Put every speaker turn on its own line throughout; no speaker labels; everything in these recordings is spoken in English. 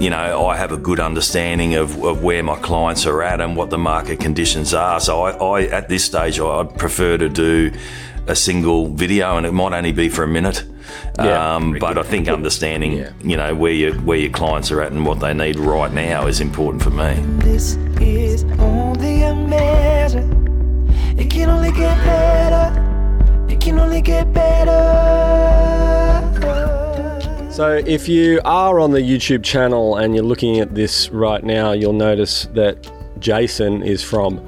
you know, I have a good understanding of, of where my clients are at and what the market conditions are. So I, I at this stage, I prefer to do a single video, and it might only be for a minute.
Yeah,
um, but
good.
I think understanding,
Yeah.
you know, where your where your clients are at and what they need right now is important for me.
This is only a measure. It can only get better. It can only get better.
So, if you are on the YouTube channel and you're looking at this right now, you'll notice that Jason is from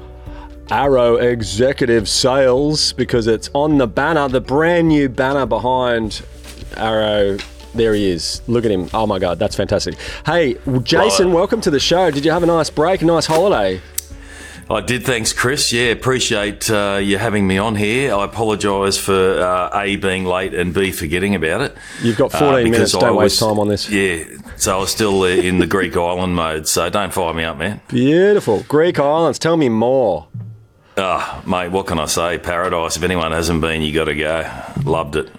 Arrow Executive Sales because it's on the banner, the brand new banner behind Arrow. There he is. Look at him. Oh my God, that's fantastic. Hey, Jason, welcome to the show. Did you have a nice break, a nice holiday?
I did, thanks, Chris. Yeah, appreciate uh, you having me on here. I apologise for uh, A, being late and B, forgetting about it.
You've got
Uh,
14 minutes.
I
Don't waste
was-
time on this.
Yeah, so I was still uh, in the Greek island mode, so don't fire me up, man.
Beautiful. Greek Islands. Tell me more.
Ah, mate, what can I say? Paradise. If anyone hasn't been, you got to go. Loved it.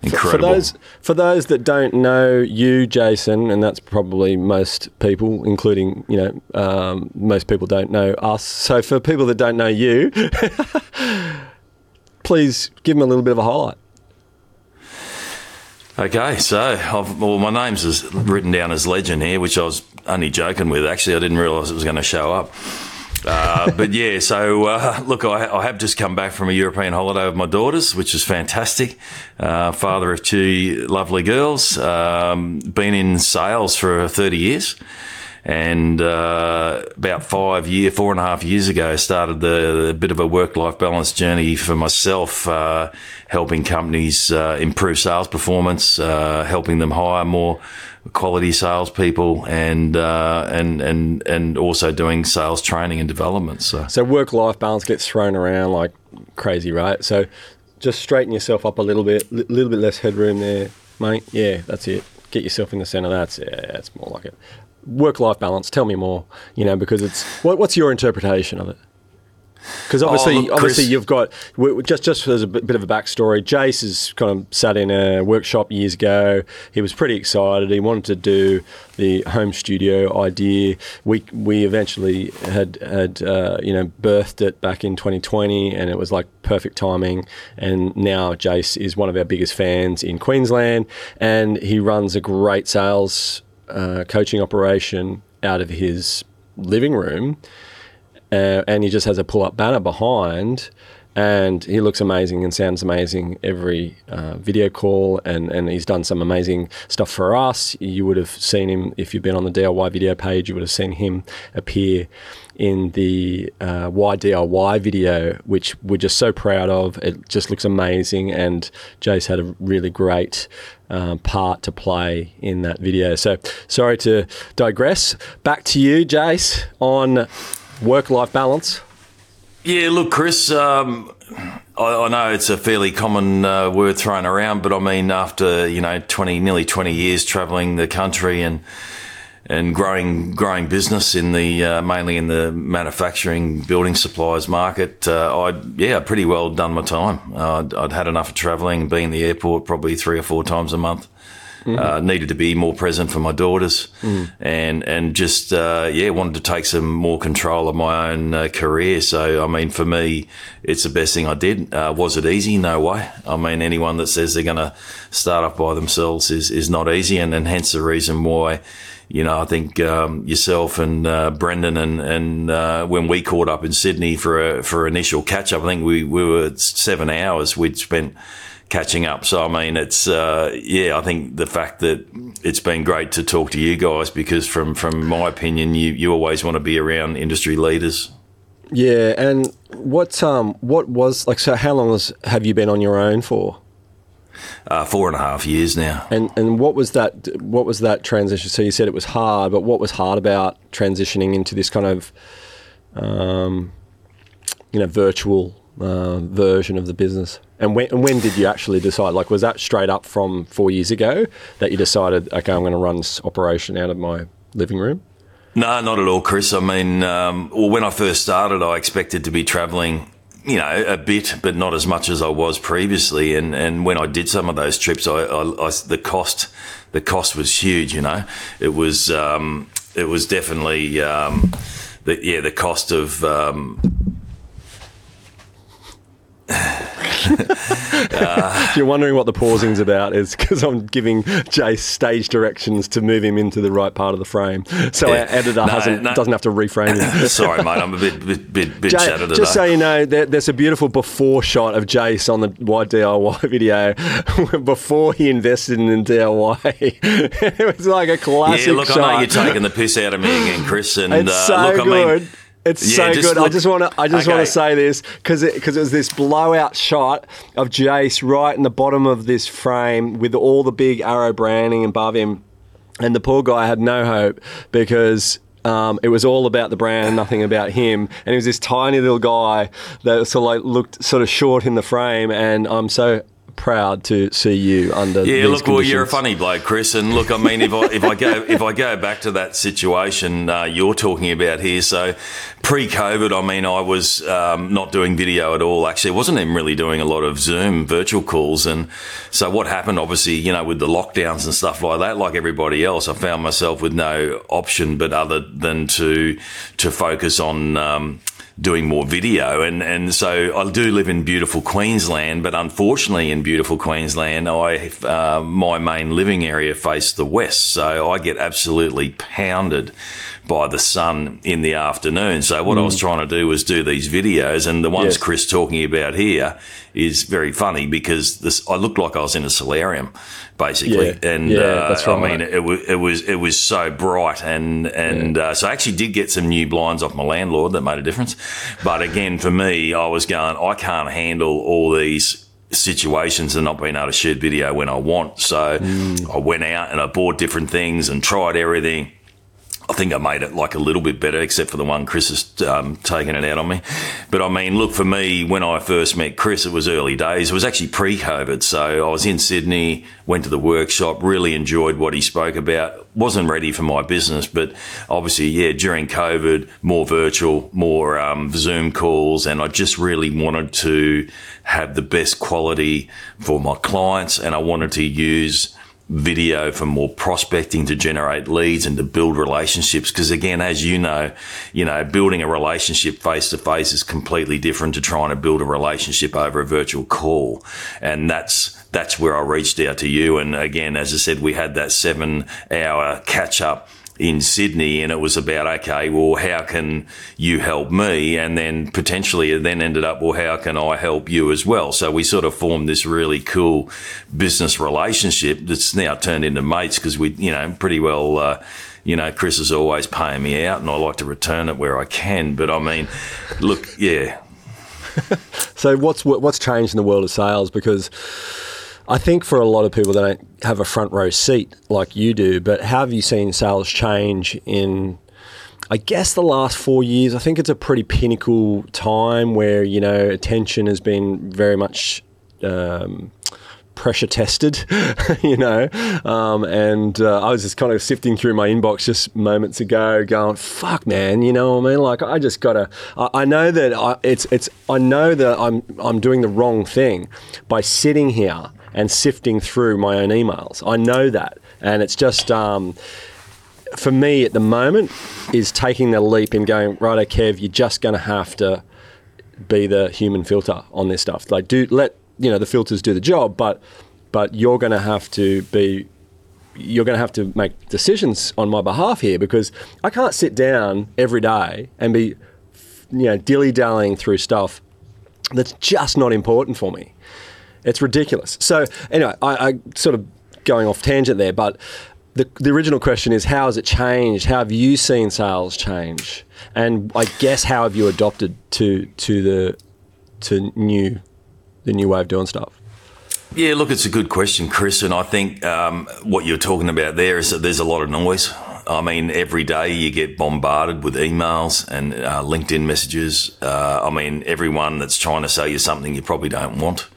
For
Incredible.
those for those that don't know you, Jason, and that's probably most people, including you know um, most people don't know us. So for people that don't know you, please give them a little bit of a highlight.
Okay, so I've, well, my name's is written down as legend here, which I was only joking with. Actually, I didn't realise it was going to show up. Uh, but yeah, so uh, look, I, I have just come back from a European holiday with my daughters, which is fantastic. Uh, father of two lovely girls. Um, been in sales for 30 years. And uh, about five year, four and a half years ago, started the, the bit of a work-life balance journey for myself, uh, helping companies uh, improve sales performance, uh, helping them hire more quality salespeople, and uh, and and and also doing sales training and development. So
So work life balance gets thrown around like crazy, right? So just straighten yourself up a little bit, a little bit less headroom there, mate. Yeah, that's it. Get yourself in the center. That's yeah, that's more like it. Work life balance. Tell me more. You know, because it's what, what's your interpretation of it? Because obviously,
Oh, look,
obviously, you've got just just as a bit of a backstory. Jace has kind of sat in a workshop years ago. He was pretty excited. He wanted to do the home studio idea. We we eventually had had uh, you know birthed it back in 2020, and it was like perfect timing. And now Jace is one of our biggest fans in Queensland, and he runs a great sales uh, coaching operation out of his living room uh, and he just has a pull-up banner behind, and he looks amazing and sounds amazing every uh, video call, and and he's done some amazing stuff for us. You would have seen him if you've been on the DIY video page. You would have seen him appear in the uh, DIY video, which we're just so proud of. It just looks amazing, and Jace had a really great um, part to play in that video. So sorry to digress. Back to you, Jace, on work-life balance.
Yeah, look, Chris, um, I, I know it's a fairly common uh, word thrown around, but I mean, after you know, twenty, nearly twenty years travelling the country and and growing growing business in the uh, mainly in the manufacturing building supplies market, uh, I'd yeah, pretty well done my time. Uh, I'd, I'd had enough of travelling, being in the airport probably three or four times a month. Uh, needed to be more present for my daughters, and and just uh, yeah, wanted to take some more control of my own uh, career. So I mean, for me, it's the best thing I did. Uh, was it easy? No way. I mean, anyone that says they're going to start up by themselves is is not easy, and, and hence the reason why. You know, I think um, yourself and uh, Brendan and and uh, when we caught up in Sydney for a for initial catch up, I think we, we were seven hours. We'd spent catching up. So I mean, it's uh, yeah. I think the fact that it's been great to talk to you guys because from from my opinion, you you always want to be around industry leaders.
Yeah, and what um what was like? So how long has, have you been on your own for?
Uh, four and a half years now.
And and what was that? What was that transition? So you said it was hard, but what was hard about transitioning into this kind of, um, you know, virtual uh, version of the business? And when and when did you actually decide? Like, was that straight up from four years ago that you decided, okay, I'm going to run this operation out of my living room?
No, not at all, Chris. I mean, um, well, when I first started, I expected to be travelling, you know, a bit, but not as much as I was previously. And, and when I did some of those trips, I, I, I the cost, the cost was huge. You know, it was, um, it was definitely, um, the, yeah, the cost of, um,
if you're wondering what the pausing's about, is because I'm giving Jace stage directions to move him into the right part of the frame, so
Yeah.
our editor
No,
hasn't
no.
doesn't have to reframe him.
sorry, mate, I'm a bit, bit, bit, bit
Jay,
shattered today.
just so you know, there, there's a beautiful before shot of Jace on the DIY video before he invested in DIY. it was like a classic
yeah, look,
shot.
I know you're taking the piss out of me again, Chris. And
It's
uh,
so
look, I
good.
mean,
it's
yeah,
so good. I just want to. I just want to say this because it, 'cause it was this blowout shot of Jace right in the bottom of this frame with all the big arrow branding above him, and the poor guy had no hope because. Um, it was all about the brand, nothing about him. And he was this tiny little guy that sort of like looked sort of short in the frame. And I'm so proud to see you under.
The
Yeah,
look, well, you're a funny bloke, Chris, and look, I mean, if I if I go if I go back to that situation uh, you're talking about here, so pre-COVID, I mean, I was um, not doing video at all. Actually, I wasn't even really doing a lot of Zoom virtual calls, and so what happened, obviously, you know, with the lockdowns and stuff like that, like everybody else, I found myself with no option but other than to to focus on. Um, doing more video. And and so I do live in beautiful Queensland but unfortunately in beautiful Queensland I uh, my main living area faced the west. So I get absolutely pounded by the sun in the afternoon so what I was trying to do was do these videos and the ones
Yes.
Chris talking about here is very funny because this I looked like I was in a solarium basically
Yeah.
and
Yeah,
uh,
that's
I
right.
mean it was it was it was so bright and and uh, so I actually did get some new blinds off my landlord that made a difference. But again, for me, I was going, I can't handle all these situations and not being able to shoot video when I want. So
Mm.
I went out and I bought different things and tried everything. I think I made it like a little bit better, except for the one Chris has um, taken it out on me. But I mean, look, for me, when I first met Chris, it was early days. It was actually pre COVID. So I was in Sydney, went to the workshop, really enjoyed what he spoke about. Wasn't ready for my business, but obviously, yeah, during COVID, more virtual, more um, Zoom calls. And I just really wanted to have the best quality for my clients. And I wanted to use video for more prospecting to generate leads and to build relationships. Because again, as you know, you know, building a relationship face to face is completely different to trying to build a relationship over a virtual call. And that's, that's where I reached out to you. And again, as I said, we had that seven hour catch up in Sydney and it was about, okay, well, how can you help me? And then potentially it then ended up, well, how can I help you as well? So we sort of formed this really cool business relationship that's now turned into mates because we, you know, pretty well, uh, you know, Chris is always paying me out and I like to return it where I can. But I mean, look, yeah,
So what's what's changed in the world of sales? Because I think for a lot of people, they don't have a front row seat like you do. But how have you seen sales change in? I guess the last four years. I think it's a pretty pinnacle time where you know attention has been very much. Um, pressure tested, you know. Um, and uh, I was just kind of sifting through my inbox just moments ago, going, "Fuck, man," you know what I mean? Like, I just gotta. I, I know that I, it's it's. I know that I'm I'm doing the wrong thing by sitting here and sifting through my own emails. I know that, and it's just. Um, for me at the moment, is taking the leap and going right. Okay kev, you're just going to have to be the human filter on this stuff. Like, do let you know the filters do the job, but but you're going to have to be you're going to have to make decisions on my behalf here because I can't sit down every day and be you know dilly dallying through stuff that's just not important for me. It's ridiculous. So anyway, I, I sort of going off tangent there, but the, the original question is how has it changed? How have you seen sales change? And I guess how have you adopted to to the to new the new way of doing stuff?
Yeah, look, it's a good question, Chris. And I think um, what you're talking about there is that there's a lot of noise. I mean, every day you get bombarded with emails and uh, LinkedIn messages. Uh, I mean, everyone that's trying to sell you something you probably don't want.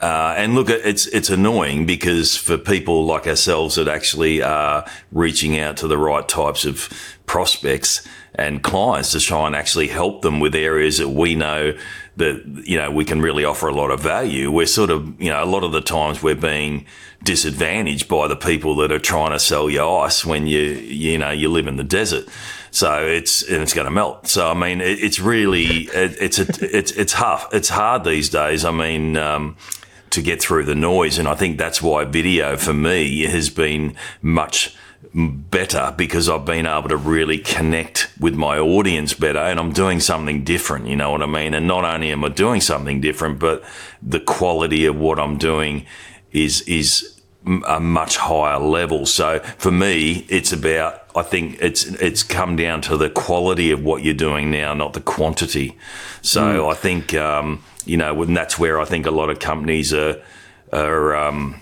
Uh, and look, it's it's annoying because for people like ourselves that actually are reaching out to the right types of prospects and clients to try and actually help them with areas that we know that you know we can really offer a lot of value. We're sort of you know a lot of the times we're being disadvantaged by the people that are trying to sell you ice when you you know you live in the desert. So it's and it's going to melt. So I mean, it, it's really it, it's a, it's it's tough. It's hard these days. I mean. Um, to get through the noise, and I think that's why video for me has been much better because I've been able to really connect with my audience better and I'm doing something different, you know what I mean? And not only am I doing something different, but the quality of what I'm doing is, is a much higher level. So for me, it's about, I think it's, it's come down to the quality of what you're doing now, not the quantity. So mm. I think, um, you know, and that's where I think a lot of companies are, are, um,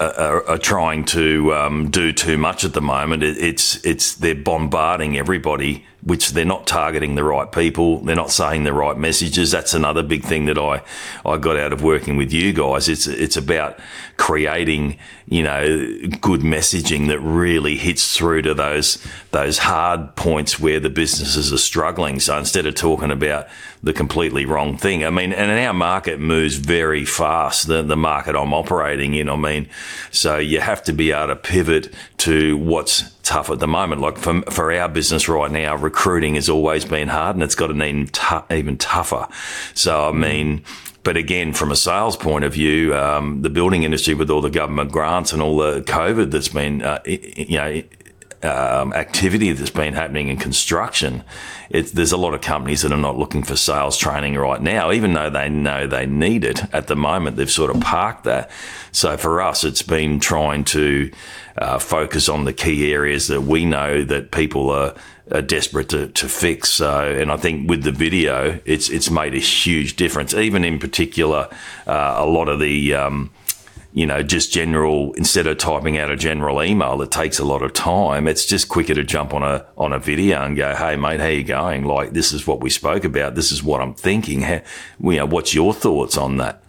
are, are trying to um, do too much at the moment. It, it's it's they're bombarding everybody, which they're not targeting the right people. They're not saying the right messages. That's another big thing that I I got out of working with you guys. It's it's about creating you know good messaging that really hits through to those those hard points where the businesses are struggling. So instead of talking about the completely wrong thing. I mean, and our market moves very fast, the, the market I'm operating in. I mean, so you have to be able to pivot to what's tough at the moment. Like for, for our business right now, recruiting has always been hard and it's got an even, t- even tougher. So, I mean, but again, from a sales point of view, um, the building industry with all the government grants and all the COVID that's been, uh, you know, um, activity that's been happening in construction, it's, there's a lot of companies that are not looking for sales training right now, even though they know they need it at the moment. They've sort of parked that. So for us, it's been trying to uh, focus on the key areas that we know that people are, are desperate to, to fix. So, and I think with the video, it's it's made a huge difference. Even in particular, uh, a lot of the um, you know, just general, instead of typing out a general email that takes a lot of time, it's just quicker to jump on a, on a video and go, Hey, mate, how you going? Like, this is what we spoke about. This is what I'm thinking. How, you know, what's your thoughts on that?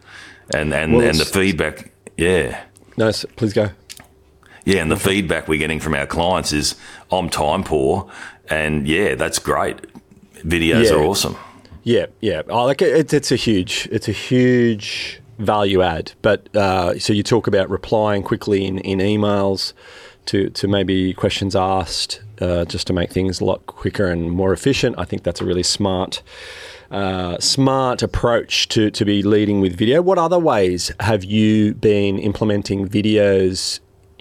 And, and, well, and the feedback. Yeah.
No, please go.
Yeah. And the feedback we're getting from our clients is I'm time poor. And yeah, that's great. Videos yeah. are awesome.
Yeah. Yeah. Oh, like it, it's a huge, it's a huge, value add. But uh, so you talk about replying quickly in, in emails to, to maybe questions asked uh, just to make things a lot quicker and more efficient. I think that's a really smart. Uh, smart approach to, to be leading with video. What other ways have you been implementing videos,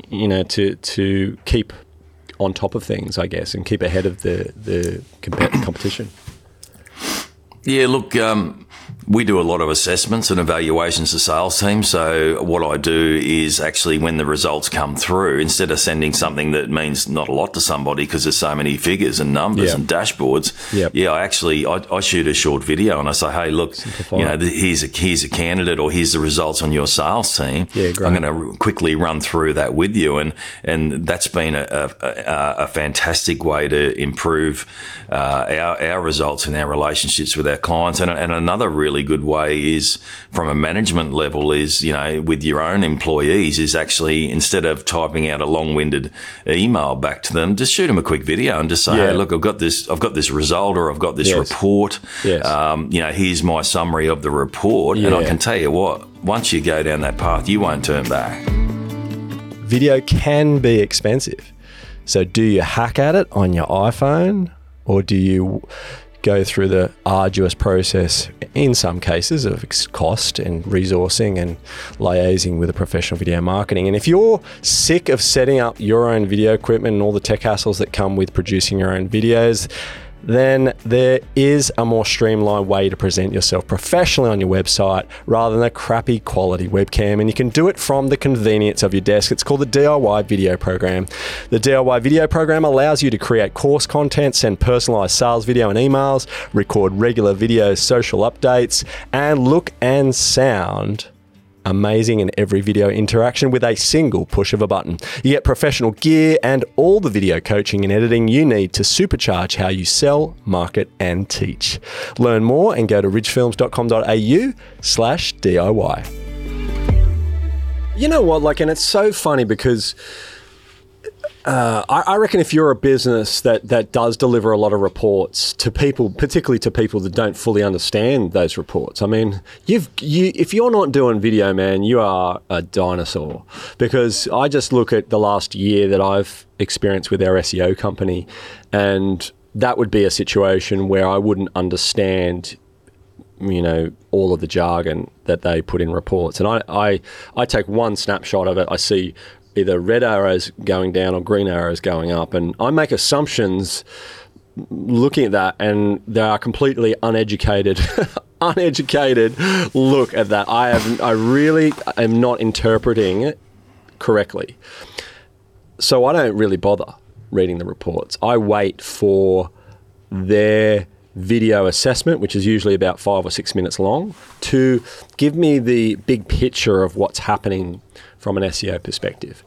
you know, to to keep on top of things, I guess, and keep ahead of the the competition?
Yeah, look, um, we do a lot of assessments and evaluations of sales teams. So what I do is actually when the results come through, instead of sending something that means not a lot to somebody because there's so many figures and numbers and dashboards,
yep.
yeah, I actually I, I, shoot a short video and I say, hey, look, Simplify. you know, here's a here's a candidate or here's the results on your sales team.
Yeah, great.
I'm going to quickly run through that with you, and and that's been a, a, a fantastic way to improve uh, our our results and our relationships with our clients, and, and another really really good way is from a management level is, you know, with your own employees is actually instead of typing out a long winded email back to them, just shoot them a quick video and just say, yeah. Hey, look, I've got this, I've got this result or I've got this yes. report.
Yes.
Um, you know, here's my summary of the report. Yeah. And I can tell you what, once you go down that path, you won't turn back.
Video can be expensive. So do you hack at it on your iPhone or do you go through the arduous process in some cases of cost and resourcing and liaising with a professional video marketing. And if you're sick of setting up your own video equipment and all the tech hassles that come with producing your own videos, then there is a more streamlined way to present yourself professionally on your website rather than a crappy quality webcam. And you can do it from the convenience of your desk. It's called the DIY Video Program. The DIY Video Program allows you to create course content, send personalized sales video and emails, record regular video social updates, and look and sound amazing in every video interaction with a single push of a button. You get professional gear and all the video coaching and editing you need to supercharge how you sell, market, and teach. Learn more and go to ridgefilms.com.au slash DIY. You know what, like, and it's so funny because Uh, I, I reckon if you're a business that, that does deliver a lot of reports to people, particularly to people that don't fully understand those reports, I mean, you've you if you're not doing video, man, you are a dinosaur. Because I just look at the last year that I've experienced with our SEO company, and that would be a situation where I wouldn't understand you know all of the jargon that they put in reports and I, I i take one snapshot of it i see either red arrows going down or green arrows going up. And i make assumptions looking at that and they are completely uneducated uneducated look at that. I have i really am not interpreting it correctly. So i don't really bother reading the reports. I wait for their video assessment, which is usually about five or six minutes long, to give me the big picture of what's happening from an SEO perspective.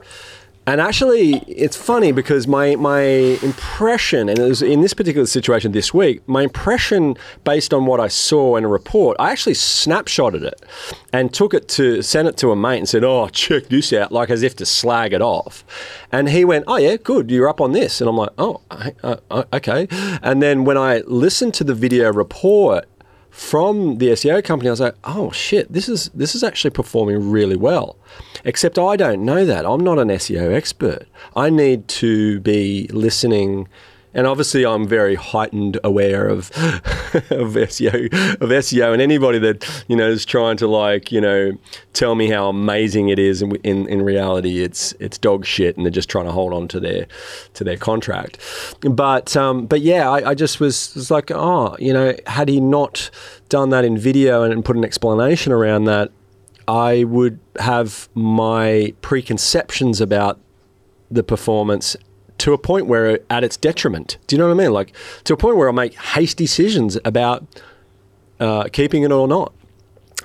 And actually, it's funny because my my impression, and it was in this particular situation this week, my impression based on what I saw in a report, I actually snapshotted it and took it to sent it to a mate and said, "Oh, check this out," like as if to slag it off. And he went, "Oh yeah, good, you're up on this." And I'm like, "Oh, uh, okay." And then when I listened to the video report from the SEO company, I was like, "Oh shit, this is this is actually performing really well." Except I don't know that. I'm not an SEO expert. I need to be listening and obviously I'm very heightened aware of of SEO of SEO and anybody that you know is trying to like you know tell me how amazing it is in in, in reality it's it's dog shit and they're just trying to hold on to their to their contract. But um, but yeah I, I just was, was like oh you know had he not done that in video and put an explanation around that I would have my preconceptions about the performance to a point where at its detriment. Do you know what I mean? Like to a point where I make hasty decisions about uh, keeping it or not.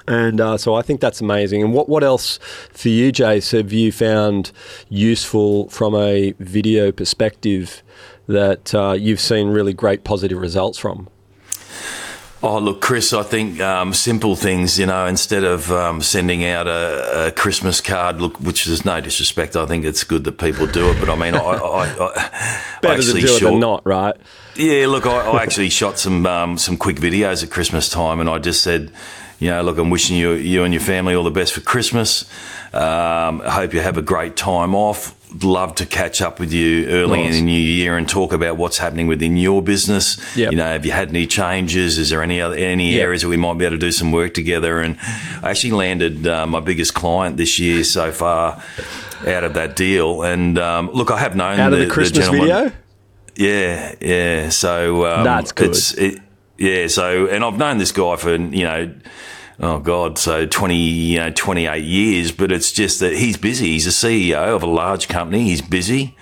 And uh, so I think that's amazing. And what, what else for you, Jace, have you found useful from a video perspective that uh, you've seen really great positive results from?
Oh, look, Chris, I think um, simple things, you know, instead of um, sending out a, a, Christmas card, look, which is no disrespect, I think it's good that people do it, but I mean, I, I, I
Better actually to do it than not, right?
Yeah, look, I, I actually shot some um, some quick videos at Christmas time, and I just said, you know, look, I'm wishing you you and your family all the best for Christmas. Um, I hope you have a great time off love to catch up with you early nice. in the new year and talk about what's happening within your business. Yep. You know, have you had any changes? Is there any other any yep. areas that we might be able to do some work together? And I actually landed uh, my biggest client this year so far out of that deal. And um, look, I have known
out the, of the Christmas the video.
Yeah, yeah. So um,
that's good.
It, yeah. So, and I've known this guy for you know oh god, so 20, you know, 28 years, but it's just that he's busy. He's a CEO of a large company. He's busy.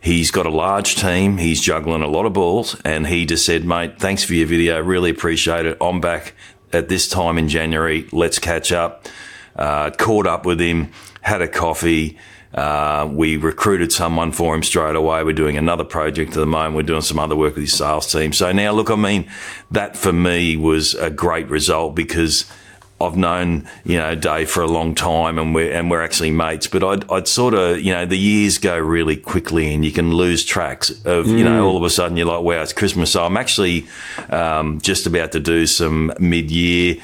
He's got a large team. He's juggling a lot of balls. And he just said, mate, thanks for your video. Really appreciate it. I'm back at this time in January. Let's catch up. Uh, caught up with him, had a coffee. Uh, we recruited someone for him straight away. We're doing another project at the moment. We're doing some other work with his sales team. So now, look, I mean, that for me was a great result because I've known you know Dave for a long time, and we're and we're actually mates. But I'd, I'd sort of you know the years go really quickly, and you can lose tracks of mm. you know mm. all of a sudden you're like, wow, it's Christmas. So I'm actually um, just about to do some mid year,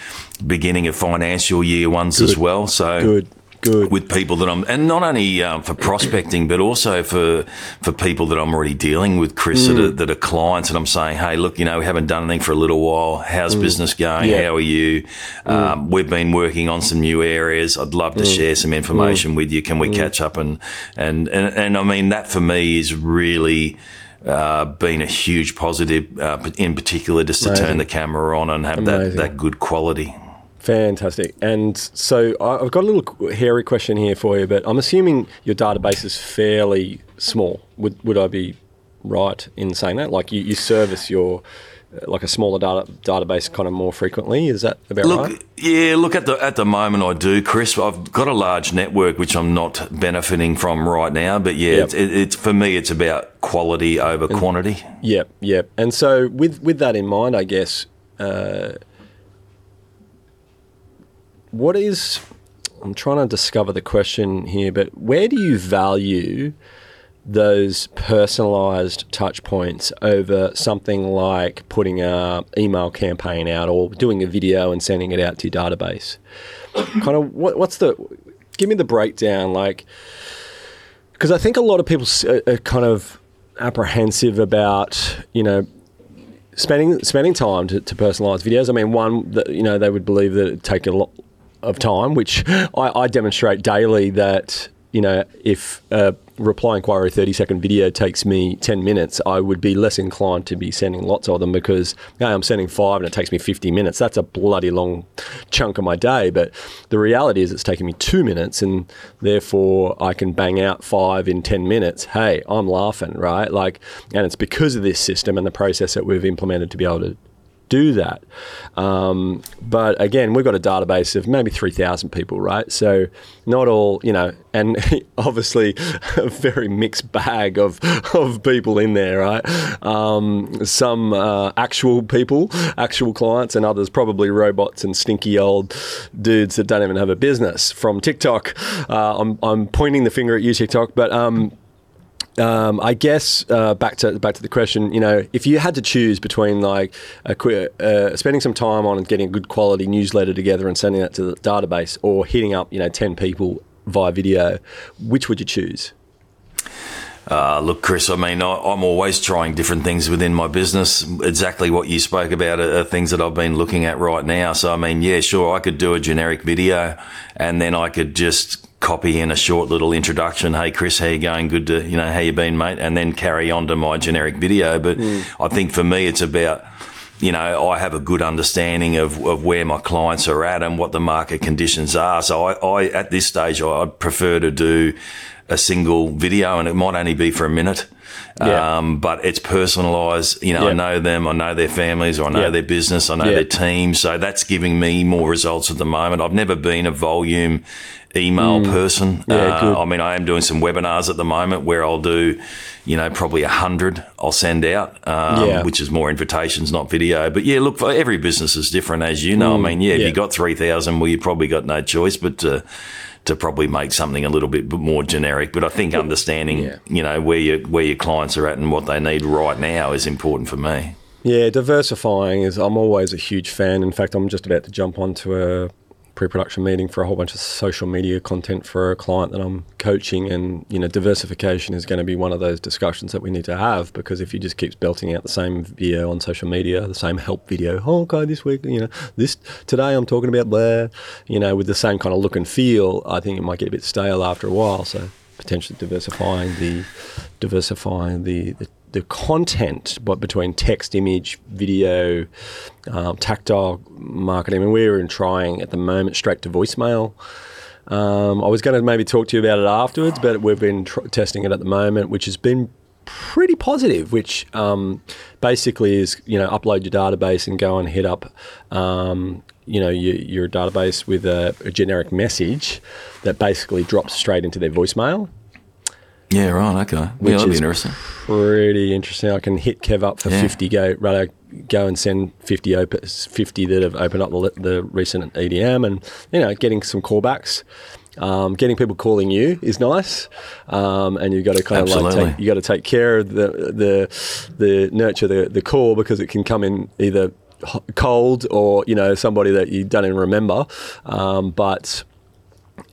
beginning of financial year ones Good. as well. So
Good. Good.
with people that I'm, and not only um, for prospecting, but also for for people that I'm already dealing with, Chris, mm. that, are, that, are, clients, and I'm saying, hey, look, you know, we haven't done anything for a little while. How's mm. business going? Yeah. How are you? Mm. Um, we've been working on some new areas. I'd love to mm. share some information mm. with you. Can we mm. catch up? And, and and and I mean that for me is really. Uh, been a huge positive, uh, in particular, just to Amazing. turn the camera on and have that, that good quality.
Fantastic. And so I've got a little hairy question here for you, but I'm assuming your database is fairly small. Would, would I be right in saying that? Like you, you service your like a smaller data database kind of more frequently. Is that about
look,
right?
Yeah, look at the at the moment I do, Chris. I've got a large network which I'm not benefiting from right now, but yeah, yep. it's, it, it's, for me it's about quality over and, quantity.
Yep, yep. And so with with that in mind, I guess. Uh, what is I'm trying to discover the question here, but where do you value those personalized touch points over something like putting a email campaign out or doing a video and sending it out to your database? Kind of what, what's the give me the breakdown like because i think a lot of people are, kind of apprehensive about you know spending spending time to, to personalize videos. I mean one that you know they would believe that it take a lot of time which I, I demonstrate daily that you know if a reply inquiry 30 second video takes me 10 minutes i would be less inclined to be sending lots of them because hey, i'm sending five and it takes me 50 minutes. That's a bloody long chunk of my day. But the reality is it's taking me two minutes and therefore i can bang out five in 10 minutes. Hey i'm laughing right? Like and it's because of this system and the process that we've implemented to be able to do that. Um, but again, we've got a database of maybe 3,000 people, right? So not all, you know, and obviously a very mixed bag of, of people in there, right? Um, some uh, actual people, actual clients, and others probably robots and stinky old dudes that don't even have a business from TikTok. Uh, I'm, I'm pointing the finger at you, TikTok, but. Um, um, I guess uh, back to back to the question. You know, if you had to choose between like uh, spending some time on getting a good quality newsletter together and sending that to the database, or hitting up you know ten people via video, which would you choose?
Uh, look, Chris, I mean, I, I'm always trying different things within my business. Exactly what you spoke about are, are things that I've been looking at right now. So, I mean, yeah, sure, I could do a generic video and then I could just copy in a short little introduction. Hey, Chris, how you going? Good to, you know, how you been, mate? And then carry on to my generic video. But I think for me, it's about, you know, I have a good understanding of, of where my clients are at and what the market conditions are. So I, I at this stage, I, I'd prefer to do a single video and it might only be for a minute.
Yeah.
Um, but it's personalised. You know,
Yeah.
I know them, I know their families, or I know
Yeah.
their business, I know their team. So that's giving me more results at the moment. I've never been a volume email person.
Mm. Yeah,
Uh. I mean, I am doing some webinars at the moment where I'll do, you know, probably a hundred I'll send out, um,
Yeah.
which is more invitations, not video. But yeah, look, for every business is different, as you know. I mean, yeah, if
Mm.
you got 3,000, well, you probably got no choice but to, to probably make something a little bit more generic. But I think understanding,
Yeah.
you know, where your, where your clients are at and what they need right now is important for me.
Yeah, diversifying is. I'm always a huge fan. In fact, I'm just about to jump onto a pre-production meeting for a whole bunch of social media content for a client that I'm coaching, and you know, diversification is going to be one of those discussions that we need to have because if you just keep belting out the same video on social media, the same help video, oh, okay, this week, you know, this today I'm talking about blah, you know, with the same kind of look and feel, I think it might get a bit stale after a while. So potentially diversifying the diversifying the, the the content, but between text, image, video, um, tactile marketing. I mean, we're in trying at the moment straight to voicemail. Um, I was going to maybe talk to you about it afterwards, but we've been tr- testing it at the moment, which has been pretty positive. Which um, basically is you know upload your database and go and hit up um, you know your, your database with a, a generic message that basically drops straight into their voicemail.
Yeah, right. Okay. Yeah,
Which
that'd be
is
interesting.
pretty interesting. I can hit Kev up for
Yeah.
50, go, rather go and send 50, op- 50 that have opened up the, the recent EDM and, you know, getting some callbacks. Um, getting people calling you is nice, um, and you've got to kind of like take, you got to take care of the the the nurture the the call because it can come in either cold or you know somebody that you don't even remember, um, but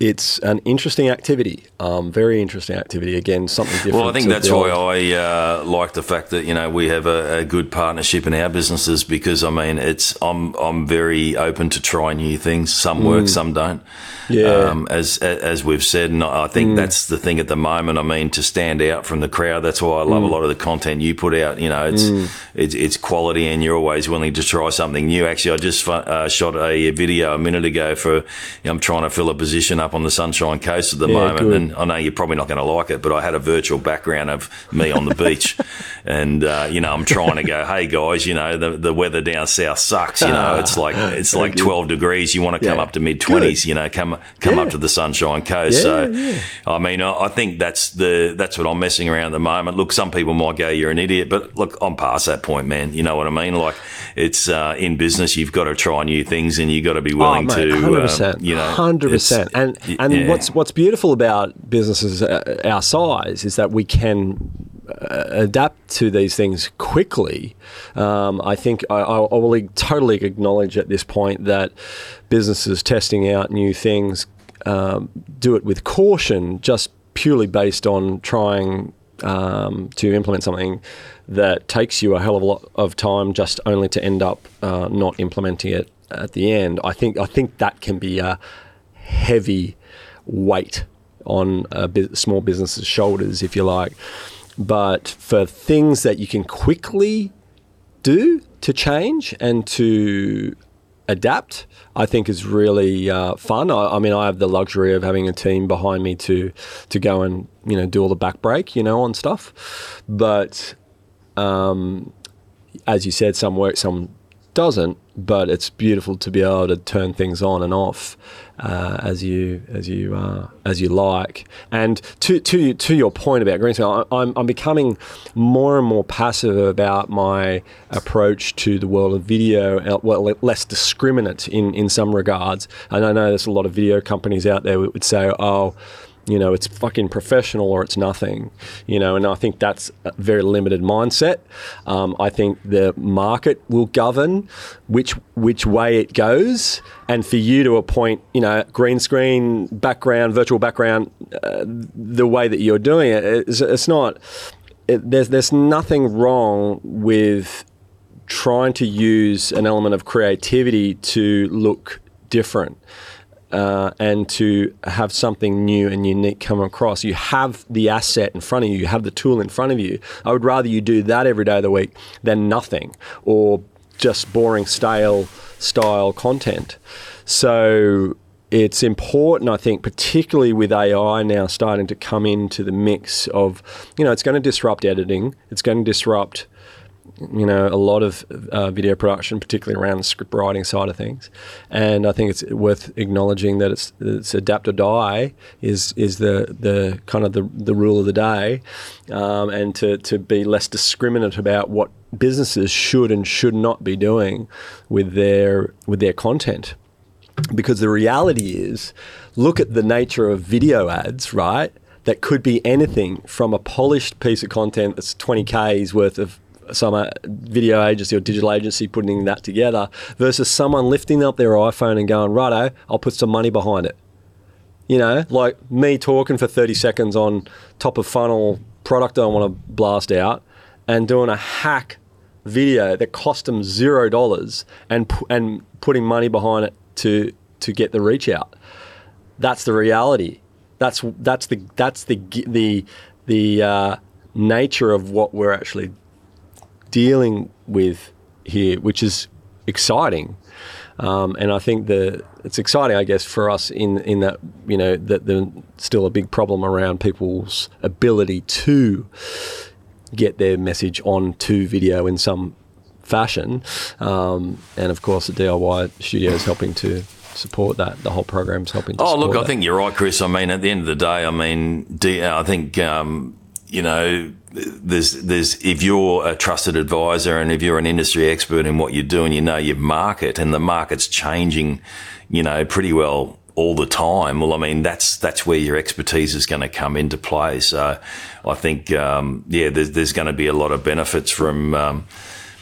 it's an interesting activity, um, very interesting activity. Again, something different.
Well, I think that's why I uh, like the fact that you know we have a, a good partnership in our businesses because I mean it's I'm I'm very open to try new things. Some work, some don't.
Mm. Yeah. Mm.
Um, as as we've said, and I think that's the thing at the moment. I mean, to stand out from the crowd. That's why I love a lot of the content you put out. You know, it's
Mm.
it's it's quality, and you're always willing to try something new. Actually, I just uh, shot a video a minute ago for you know, I'm trying to fill a position up on the Sunshine Coast at the
Yeah,
moment,
good.
and I know you're probably not going to like it, but I had a virtual background of me on the beach, and uh, you know I'm trying to go, hey guys, you know the, the weather down south sucks. You know it's like it's like 12 degrees. You want to come
Yeah.
up to mid 20s. You know come come up
Yeah.
to the Sunshine Coast.
Yeah,
so
yeah.
I mean I, I think that's the that's what I'm messing around at the moment. Look, some people might go, you're an idiot, but look, I'm past that point, man. You know what I mean? Like it's uh, in business, you've got to try new things, and you've got to be willing
oh, mate,
to,
hundred
um,
percent,
you know,
hundred percent. And and what's what's beautiful about businesses uh, our size is that we can adapt to these things quickly. Um, I think I, I will totally acknowledge at this point that businesses testing out new things um, do it with caution, just purely based on trying um, to implement something that takes you a hell of a lot of time just only to end up uh, not implementing it at the end. I think I think that can be a heavy weight on a small business's shoulders, if you like. But for things that you can quickly do to change and to adapt, I think is really uh, fun. I, I mean, I have the luxury of having a team behind me to to go and you know do all the back break, you know, on stuff. But um, as you said, some work, some doesn't. But it's beautiful to be able to turn things on and off uh, as you as you uh, as you like. And to to to your point about green screen, I'm I'm becoming more and more passive about my approach to the world of video. uh, Well, less discriminate in in some regards. And I know there's a lot of video companies out there that would say, oh you know, it's fucking professional or it's nothing, you know, and I think that's a very limited mindset. Um, I think the market will govern which which way it goes, and for you to appoint, you know, green screen background, virtual background, uh, the way that you're doing it, it's, it's not. It, there's there's nothing wrong with trying to use an element of creativity to look different uh, and to have something new and unique come across. You have the asset in front of you, you have the tool in front of you. I would rather you do that every day of the week than nothing or just boring, stale style content. So it's important, I think, particularly with AI now starting to come into the mix of, you know, it's going to disrupt editing, it's going to disrupt you know, a lot of uh, video production, particularly around the script writing side of things. And I think it's worth acknowledging that it's, it's adapt or die is is the, the kind of the, the rule of the day, um, and to, to be less discriminate about what businesses should and should not be doing with their with their content. Because the reality is, look at the nature of video ads, right? That could be anything from a polished piece of content that's 20K's worth of some uh, video agency or digital agency putting that together versus someone lifting up their iPhone and going, righto, I'll put some money behind it. You know, like me talking for 30 seconds on top of funnel product I want to blast out and doing a hack video that cost them zero dollars and and putting money behind it to to get the reach out. That's the reality. That's that's the that's the the the uh, nature of what we're actually dealing with here, which is exciting. Um, and I think the it's exciting, I guess, for us in in that you know that there's still a big problem around people's ability to get their message onto video in some fashion. Um, and of course, the DIY studio is helping to support that. The whole program's helping. To
Oh, look, I
that.
think you're right, Chris. I mean, at the end of the day, I mean, I think um, you know, there's there's if you're a trusted advisor and if you're an industry expert in what you're doing, you know your market, and the market's changing, you know, pretty well all the time. Well, I mean, that's that's where your expertise is going to come into play. So, I think, um, yeah, there's there's going to be a lot of benefits from. Um,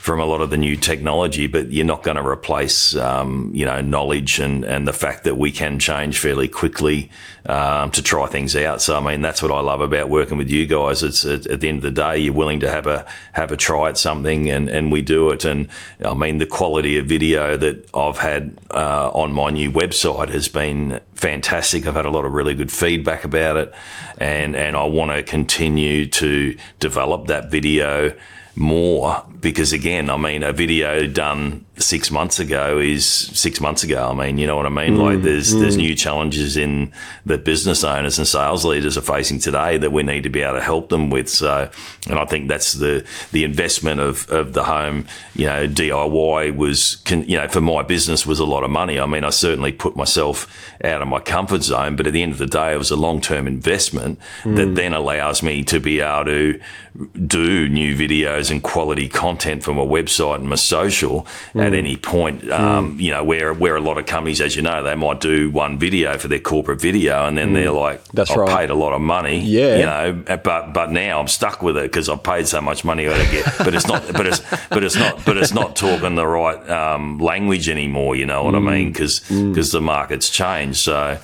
from a lot of the new technology, but you're not going to replace, um, you know, knowledge and, and the fact that we can change fairly quickly um, to try things out. So, I mean, that's what I love about working with you guys. It's at, at the end of the day, you're willing to have a have a try at something, and, and we do it. And I mean, the quality of video that I've had uh, on my new website has been fantastic. I've had a lot of really good feedback about it, and and I want to continue to develop that video more because again, I mean, a video done six months ago is six months ago. I mean, you know what I mean?
Mm,
like there's there's new challenges in that business owners and sales leaders are facing today that we need to be able to help them with. So, and I think that's the the investment of of the home, you know, DIY was, can, you know, for my business was a lot of money. I mean, I certainly put myself out of my comfort zone, but at the end of the day, it was a long term investment that then allows me to be able to do new videos and quality content for my website and my social at mm. any point. Um, mm. You know, where where a lot of companies, as you know, they might do one video for their corporate video, and then they're mm. like,
That's
"I
right.
paid a lot of money."
Yeah.
you know, uh, but but now I'm stuck with it because I've paid so much money I get. But it's not. But it's but it's not. But it's not talking the right um, language anymore. You know what I mean? Because Because the market's changed. So.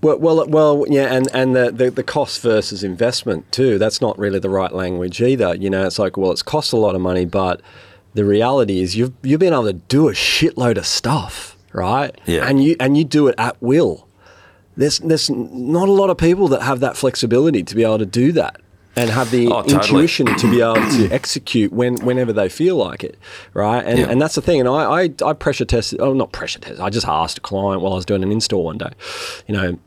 Well, well, well, yeah, and and the, the the cost versus investment too. That's not really the right language either. You know, it's like, well, it's cost a lot of money, but the reality is you've you've been able to do a shitload of stuff, right?
Yeah.
And you and you do it at will. There's there's not a lot of people that have that flexibility to be able to do that and have the
Oh, totally.
intuition to be able to execute when whenever they feel like it, right? And
Yeah.
and that's the thing. And I, I I pressure tested. Oh, not pressure tested. I just asked a client while I was doing an install one day. You know,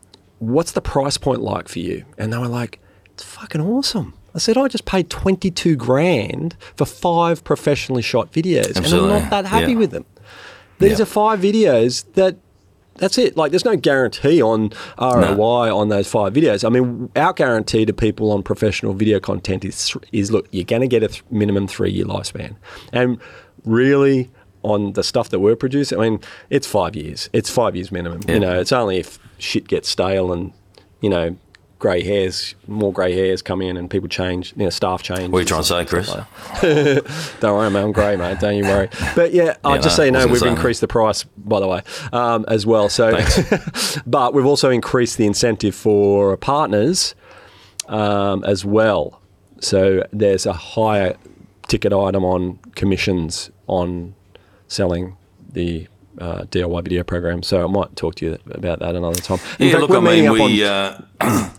what's the price point like for you? And they were like, it's fucking awesome. I said, I just paid 22 grand for five professionally shot videos
Absolutely.
and I'm not that happy
Yeah.
with them. These
Yeah.
are five videos that that's it. Like, there's no guarantee on ROI on those five videos. I mean, our guarantee to people on professional video content is is look, you're going to get a th- minimum three year lifespan, and really on the stuff that we're producing, I mean, it's five years. It's five years minimum.
Yeah.
You know, it's only if shit gets stale and you know. Grey hairs, more grey hairs come in, and people change. You know, staff change.
What are you trying to say, Chris?
Don't worry, mate. I'm grey, mate. Don't you worry. But yeah,
Yeah,
just
no,
so you know, we've
say that.
increased the price, by the way, um, as well. So, but we've also increased the incentive for partners um, as well. So there's a higher ticket item on commissions on selling the uh, DIY video program. So I might talk to you about that another time. In
Yeah,
fact,
look, I mean, we. Uh,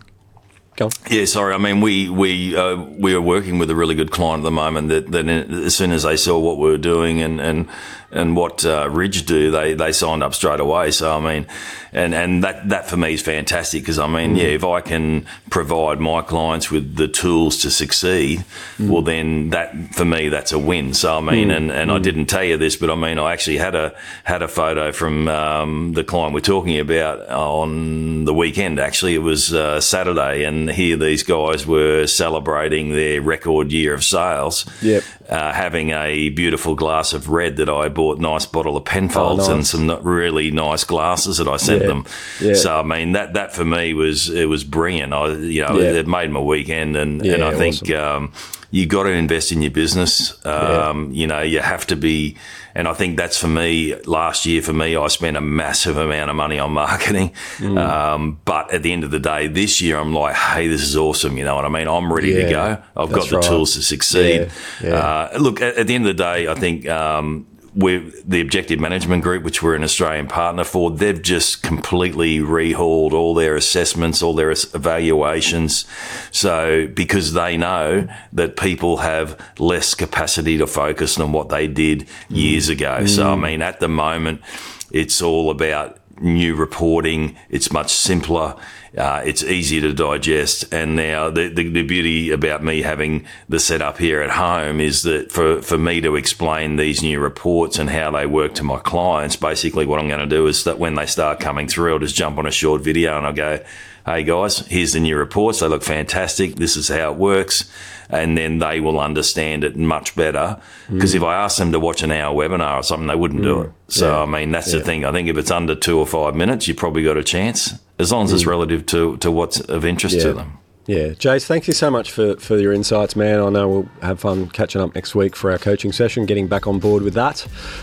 Go on.
Yeah, sorry. I mean, we we uh, we are working with a really good client at the moment. That, that as soon as they saw what we were doing and and and what uh, Ridge do, they they signed up straight away. So I mean, and and that that for me is fantastic because I mean, yeah, if I can provide my clients with the tools to succeed, well, then that for me that's a win. So I mean, and and I didn't tell you this, but I mean, I actually had a had a photo from um, the client we're talking about on the weekend. Actually, it was uh, Saturday, and here these guys were celebrating their record year of sales.
Yep.
Uh, having a beautiful glass of red that I bought, nice bottle of Penfolds,
Oh,
and some really nice glasses that I sent
Yeah.
them.
Yeah.
So I mean, that that for me was it was brilliant. I you know
Yeah.
it made my weekend, and and I think.
awesome.
Um, you got to invest in your business. Um, You know, you have to be, and I think that's for me. Last year, for me, I spent a massive amount of money on marketing.
Mm.
Um, but at the end of the day, this year, I'm like, hey, this is awesome. You know what I mean? I'm ready
Yeah,
to go. I've got the
right.
tools to succeed.
Yeah, yeah.
Uh, look, at, at the end of the day, I think. Um, we're the Objective Management Group, which we're an Australian partner for, they've just completely rehauled all their assessments, all their evaluations. So, because they know that people have less capacity to focus on what they did years mm. ago. So, I mm. mean, at the moment, it's all about new reporting. It's much simpler. Uh, it's easier to digest. And now the, the, the beauty about me having the setup here at home is that for, for me to explain these new reports and how they work to my clients, basically what I'm going to do is that when they start coming through, I'll just jump on a short video and I'll go, Hey guys, here's the new reports. They look fantastic. This is how it works. And then they will understand it much better. Because if I ask them to watch an hour webinar or something, they wouldn't do it. Mm. So, I mean, that's the thing. I think if it's under two or five minutes, you've probably got a chance, as long as it's mm. relative to, to what's of interest
Yeah.
to them.
Yeah, Jace, thank you so much for, for your insights, man. I know we'll have fun catching up next week for our coaching session, getting back on board with that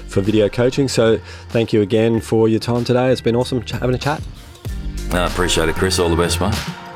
for video coaching. So thank you again for your time today. It's been awesome having a chat.
I appreciate it, Chris. All the best, mate.